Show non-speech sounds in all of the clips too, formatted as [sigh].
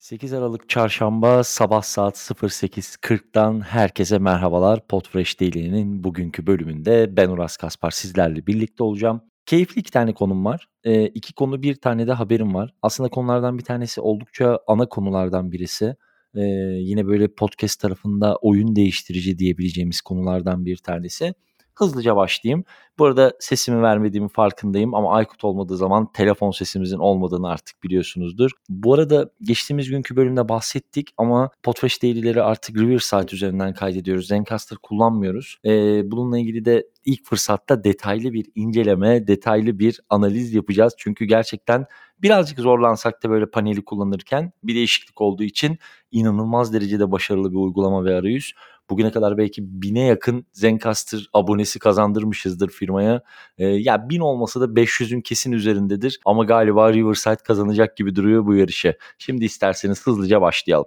8 Aralık Çarşamba sabah saat 08.40'dan herkese merhabalar. Podfresh Daily'nin bugünkü bölümünde ben Uras Kaspar sizlerle birlikte olacağım. Keyifli iki tane konum var. Eee, 2 konu, bir tane de haberim var. Aslında konulardan bir tanesi oldukça ana konulardan birisi. Eee, yine böyle podcast tarafında oyun değiştirici diyebileceğimiz konulardan bir tanesi. Hızlıca başlayayım. Bu arada sesimi vermediğimi farkındayım ama Aykut olmadığı zaman telefon sesimizin olmadığını artık biliyorsunuzdur. Bu arada geçtiğimiz günkü bölümde bahsettik ama Podfresh Daily'leri artık Riverside üzerinden kaydediyoruz. Zencaster kullanmıyoruz. Ee, bununla ilgili de ilk fırsatta detaylı bir inceleme, detaylı bir analiz yapacağız. Çünkü gerçekten birazcık zorlansak da böyle paneli kullanırken bir değişiklik olduğu için inanılmaz derecede başarılı bir uygulama ve arayüz. Bugüne kadar belki bine yakın Zencaster abonesi kazandırmışızdır firmaya. E, ya bin olmasa da 500'ün kesin üzerindedir. Ama galiba Riverside kazanacak gibi duruyor bu yarışı. Şimdi isterseniz hızlıca başlayalım.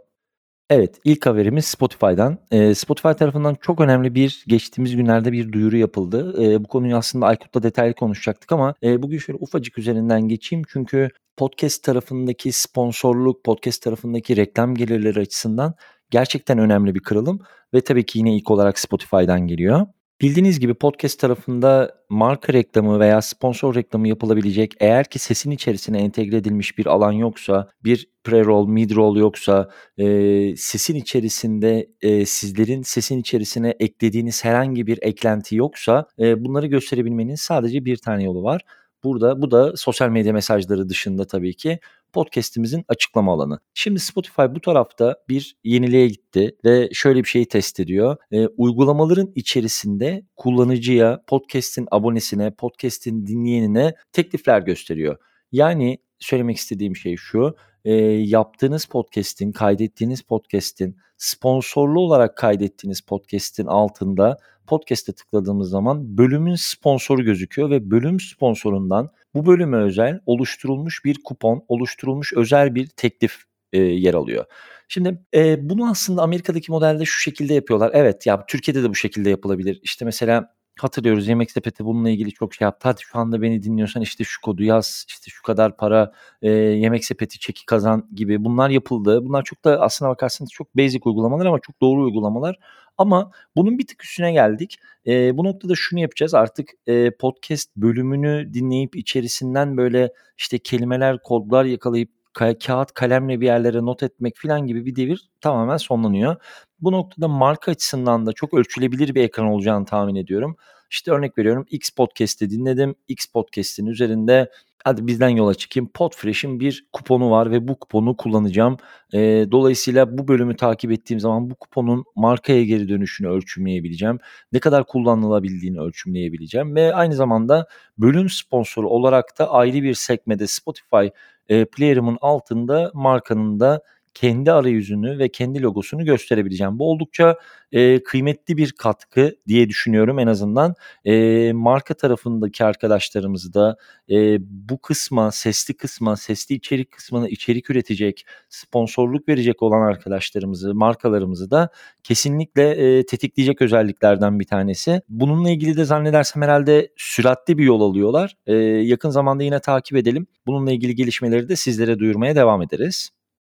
Evet, ilk haberimiz Spotify'dan. Eee, Spotify tarafından çok önemli bir geçtiğimiz günlerde bir duyuru yapıldı. Eee, bu konuyu aslında Aykut'la detaylı konuşacaktık ama eee, bugün şöyle ufacık üzerinden geçeyim. Çünkü podcast tarafındaki sponsorluk, podcast tarafındaki reklam gelirleri açısından gerçekten önemli bir kırılım ve tabii ki yine ilk olarak Spotify'dan geliyor. Bildiğiniz gibi podcast tarafında marka reklamı veya sponsor reklamı yapılabilecek eğer ki sesin içerisine entegre edilmiş bir alan yoksa, bir pre-roll, mid-roll yoksa, eee, sesin içerisinde, eee, sizlerin sesin içerisine eklediğiniz herhangi bir eklenti yoksa, eee, bunları gösterebilmenin sadece bir tane yolu var. Burada bu da sosyal medya mesajları dışında tabii ki podcast'imizin açıklama alanı. Şimdi Spotify bu tarafta bir yeniliğe gitti ve şöyle bir şeyi test ediyor. E, uygulamaların içerisinde kullanıcıya, podcast'in abonesine, podcast'in dinleyenine teklifler gösteriyor. Yani söylemek istediğim şey şu. E, yaptığınız podcast'in, kaydettiğiniz podcast'in, sponsorlu olarak kaydettiğiniz podcast'in altında podcast'e tıkladığımız zaman bölümün sponsoru gözüküyor ve bölüm sponsorundan bu bölüme özel oluşturulmuş bir kupon, oluşturulmuş özel bir teklif e, yer alıyor. Şimdi e, bunu aslında Amerika'daki modelde şu şekilde yapıyorlar. Evet ya Türkiye'de de bu şekilde yapılabilir. İşte mesela hatırlıyoruz Yemek Sepeti bununla ilgili çok şey yaptı. Hadi şu anda beni dinliyorsan işte şu kodu yaz, işte şu kadar para e, Yemek Sepeti çeki kazan gibi bunlar yapıldı. Bunlar çok da aslına bakarsanız çok basic uygulamalar ama çok doğru uygulamalar. Ama bunun bir tık üstüne geldik. E, bu noktada şunu yapacağız artık e, podcast bölümünü dinleyip içerisinden böyle işte kelimeler, kodlar yakalayıp ka- kağıt kalemle bir yerlere not etmek falan gibi bir devir tamamen sonlanıyor. Bu noktada marka açısından da çok ölçülebilir bir ekran olacağını tahmin ediyorum. İşte örnek veriyorum X Podcast'i dinledim. X Podcast'in üzerinde hadi bizden yola çıkayım. Podfresh'in bir kuponu var ve bu kuponu kullanacağım. E, dolayısıyla bu bölümü takip ettiğim zaman bu kuponun markaya geri dönüşünü ölçümleyebileceğim. Ne kadar kullanılabildiğini ölçümleyebileceğim ve aynı zamanda bölüm sponsoru olarak da ayrı bir sekmede Spotify e, player'ımın altında markanın da kendi arayüzünü ve kendi logosunu gösterebileceğim. Bu oldukça e, kıymetli bir katkı diye düşünüyorum en azından. E, marka tarafındaki arkadaşlarımızı da e, bu kısma, sesli kısma, sesli içerik kısmına içerik üretecek, sponsorluk verecek olan arkadaşlarımızı, markalarımızı da kesinlikle e, tetikleyecek özelliklerden bir tanesi. Bununla ilgili de zannedersem herhalde süratli bir yol alıyorlar. E, yakın zamanda yine takip edelim. Bununla ilgili gelişmeleri de sizlere duyurmaya devam ederiz.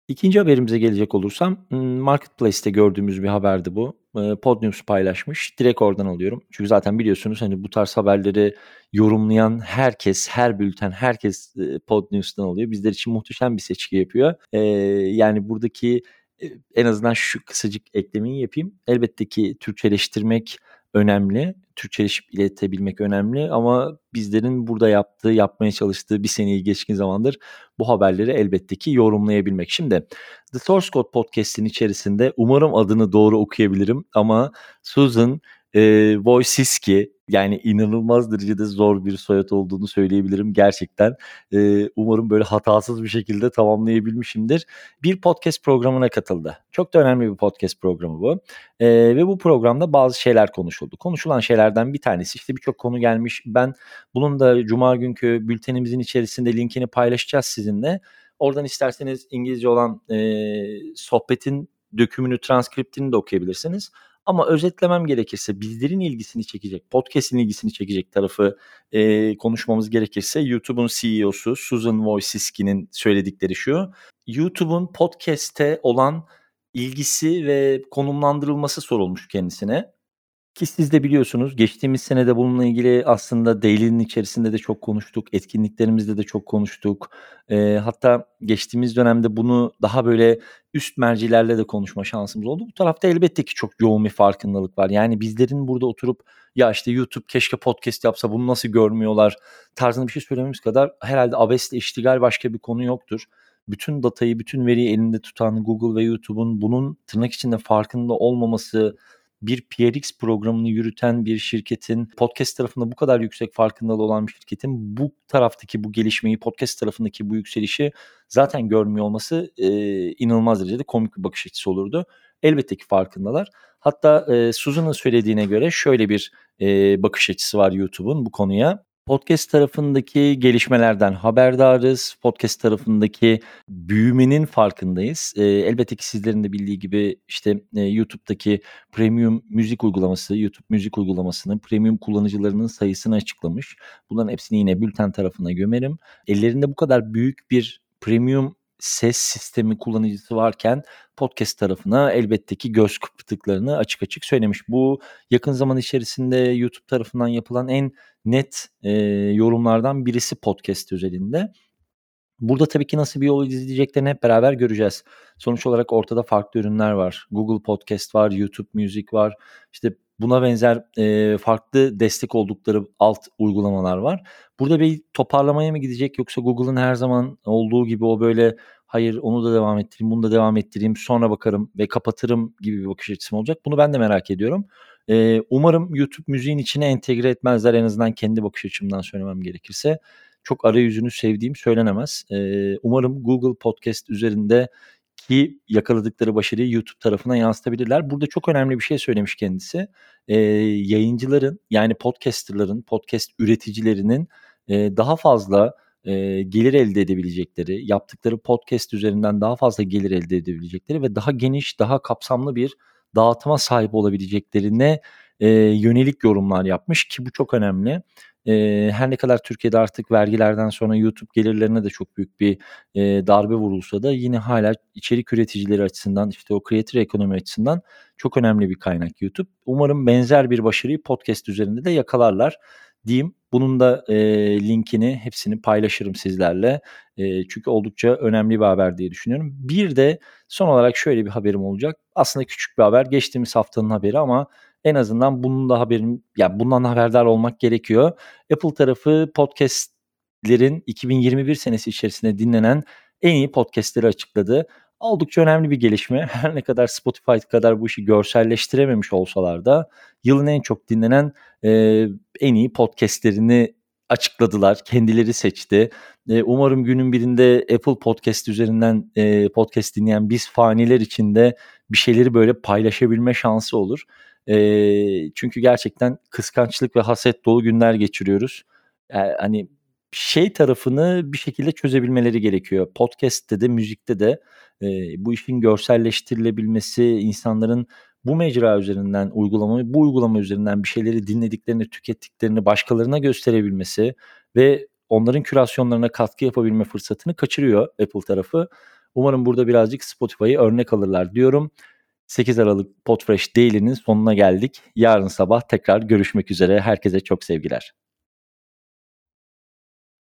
İkinci haberimize gelecek olursam, Marketplace'te gördüğümüz bir haberdi bu. Podnews paylaşmış. Direkt oradan alıyorum. Çünkü zaten biliyorsunuz, hani, bu tarz haberleri yorumlayan herkes, her bülten, herkes, Podnews'tan alıyor. Bizler için muhteşem bir seçki yapıyor. Yani buradaki, en azından şu kısacık eklemeyi yapayım. Elbette ki Türkçeleştirmek önemli. Türkçeleşip iletebilmek önemli ama bizlerin burada yaptığı, yapmaya çalıştığı bir seneyi geçkin zamandır bu haberleri elbette ki yorumlayabilmek. Şimdi The Source Code Podcast'in içerisinde umarım adını doğru okuyabilirim ama Susan e, Wojcicki yani inanılmaz derecede zor bir soyad olduğunu söyleyebilirim gerçekten. E, umarım böyle hatasız bir şekilde tamamlayabilmişimdir. Bir podcast programına katıldı. Çok da önemli bir podcast programı bu. E, ve bu programda bazı şeyler konuşuldu. Konuşulan şeylerden bir tanesi işte birçok konu gelmiş. Ben bunun da cuma günkü bültenimizin içerisinde linkini paylaşacağız sizinle. Oradan isterseniz İngilizce olan e, sohbetin dökümünü, transkriptini de okuyabilirsiniz. Ama özetlemem gerekirse bizlerin ilgisini çekecek, podcast'in ilgisini çekecek tarafı eee, konuşmamız gerekirse YouTube'un CEO'su Susan Wojcicki'nin söyledikleri şu: YouTube'un podcast'e olan ilgisi ve konumlandırılması sorulmuş kendisine. Ki siz de biliyorsunuz geçtiğimiz sene de bununla ilgili aslında Daily'nin içerisinde de çok konuştuk, etkinliklerimizde de çok konuştuk. Eee, hatta geçtiğimiz dönemde bunu daha böyle üst mercilerle de konuşma şansımız oldu. Bu tarafta elbette ki çok yoğun bir farkındalık var. Yani bizlerin burada oturup "Ya, işte, YouTube keşke podcast yapsa, bunu nasıl görmüyorlar?" tarzında bir şey söylememiz kadar herhâlde abesle iştigal başka bir konu yoktur. Bütün datayı, bütün veriyi elinde tutan Google ve YouTube'un bunun tırnak içinde farkında olmaması, bir PRX programını yürüten bir şirketin, podcast tarafında bu kadar yüksek farkındalığı olan bir şirketin bu taraftaki bu gelişmeyi, podcast tarafındaki bu yükselişi zaten görmüyor olması, eee, inanılmaz derecede komik bir bakış açısı olurdu. Elbette ki farkındalar. Hatta, eee, Susan'ın söylediğine göre şöyle bir, eee, bakış açısı var YouTube'un bu konuya. Podcast tarafındaki gelişmelerden haberdarız. Podcast tarafındaki büyümenin farkındayız. Eee, elbette ki sizlerin de bildiği gibi, işte, eee, YouTube'daki premium müzik uygulaması, YouTube Müzik uygulamasının premium kullanıcılarının sayısını açıklamış. Bunların hepsini yine bülten tarafına gömerim. Ellerinde bu kadar büyük bir premium ses sistemi kullanıcısı varken podcast tarafına elbette ki göz kırptıklarını açık açık söylemiş. Bu yakın zaman içerisinde YouTube tarafından yapılan en net, eee, yorumlardan birisi podcast özelinde. Burada tabii ki nasıl bir yol izleyeceklerini hep beraber göreceğiz. Sonuç olarak ortada farklı ürünler var. Google Podcast var, YouTube Music var. İşte, buna benzer, eee, farklı destek oldukları alt uygulamalar var. Burada bir toparlamaya mı gidecek yoksa Google'ın her zaman olduğu gibi o böyle, "Hayır, onu da devam ettireyim, bunu da devam ettireyim, sonra bakarım ve kapatırım." gibi bir bakış açısı olacak? Bunu ben de merak ediyorum. Eee, umarım YouTube Music'in içine entegre etmezler. En azından kendi bakış açımdan söylemem gerekirse. Çok arayüzünü sevdiğim söylenemez. Eee, umarım Google Podcast üzerindeki yakaladıkları başarıyı YouTube tarafına yansıtabilirler. Burada çok önemli bir şey söylemiş kendisi. Eee, yayıncıların, yani podcaster'ların, podcast üreticilerinin, eee, daha fazla, eee, gelir elde edebilecekleri, yaptıkları podcast üzerinden daha fazla gelir elde edebilecekleri ve daha geniş, daha kapsamlı bir dağıtıma sahip olabileceklerine, eee, yönelik yorumlar yapmış ki bu çok önemli. Eee, her ne kadar Türkiye'de artık vergilerden sonra YouTube gelirlerine de çok büyük bir, eee, darbe vurulsa da yine hâlâ içerik üreticileri açısından, işte, o creator economy açısından çok önemli bir kaynak YouTube. Umarım benzer bir başarıyı podcast üzerinde de yakalarlar diyeyim. Bunun da, eee, linkini, hepsini paylaşırım sizlerle. Eee, çünkü oldukça önemli bir haber diye düşünüyorum. Bir de son olarak şöyle bir haberim olacak. Aslında küçük bir haber. Geçtiğimiz haftanın haberi ama en azından bunun da haberin ya, bundan haberdar olmak gerekiyor. Apple tarafı podcast'lerin 2021 senesi içerisinde dinlenen en iyi podcast'leri açıkladı. Oldukça önemli bir gelişme. [laughs] Her ne kadar Spotify kadar bu işi görselleştirememiş olsalar da yılın en çok dinlenen, eee, en iyi podcast'lerini açıkladılar. Kendileri seçti. Eee, umarım günün birinde Apple Podcast üzerinden, eee, podcast dinleyen biz faniler için de bir şeyleri böyle paylaşabilme şansı olur. Eee, çünkü gerçekten kıskançlık ve haset dolu günler geçiriyoruz. Eee, hani, şey tarafını bir şekilde çözebilmeleri gerekiyor. Podcast'te de müzikte de, eee, bu işin görselleştirilebilmesi, insanların bu mecra üzerinden uygulamayı bu uygulama üzerinden bir şeyleri dinlediklerini, tükettiklerini başkalarına gösterebilmesi ve onların kürasyonlarına katkı yapabilme fırsatını kaçırıyor Apple tarafı. Umarım burada birazcık Spotify'ı örnek alırlar diyorum. 8 Aralık Podfresh Daily'nin sonuna geldik. Yarın sabah tekrar görüşmek üzere. Herkese çok sevgiler.